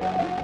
Woo!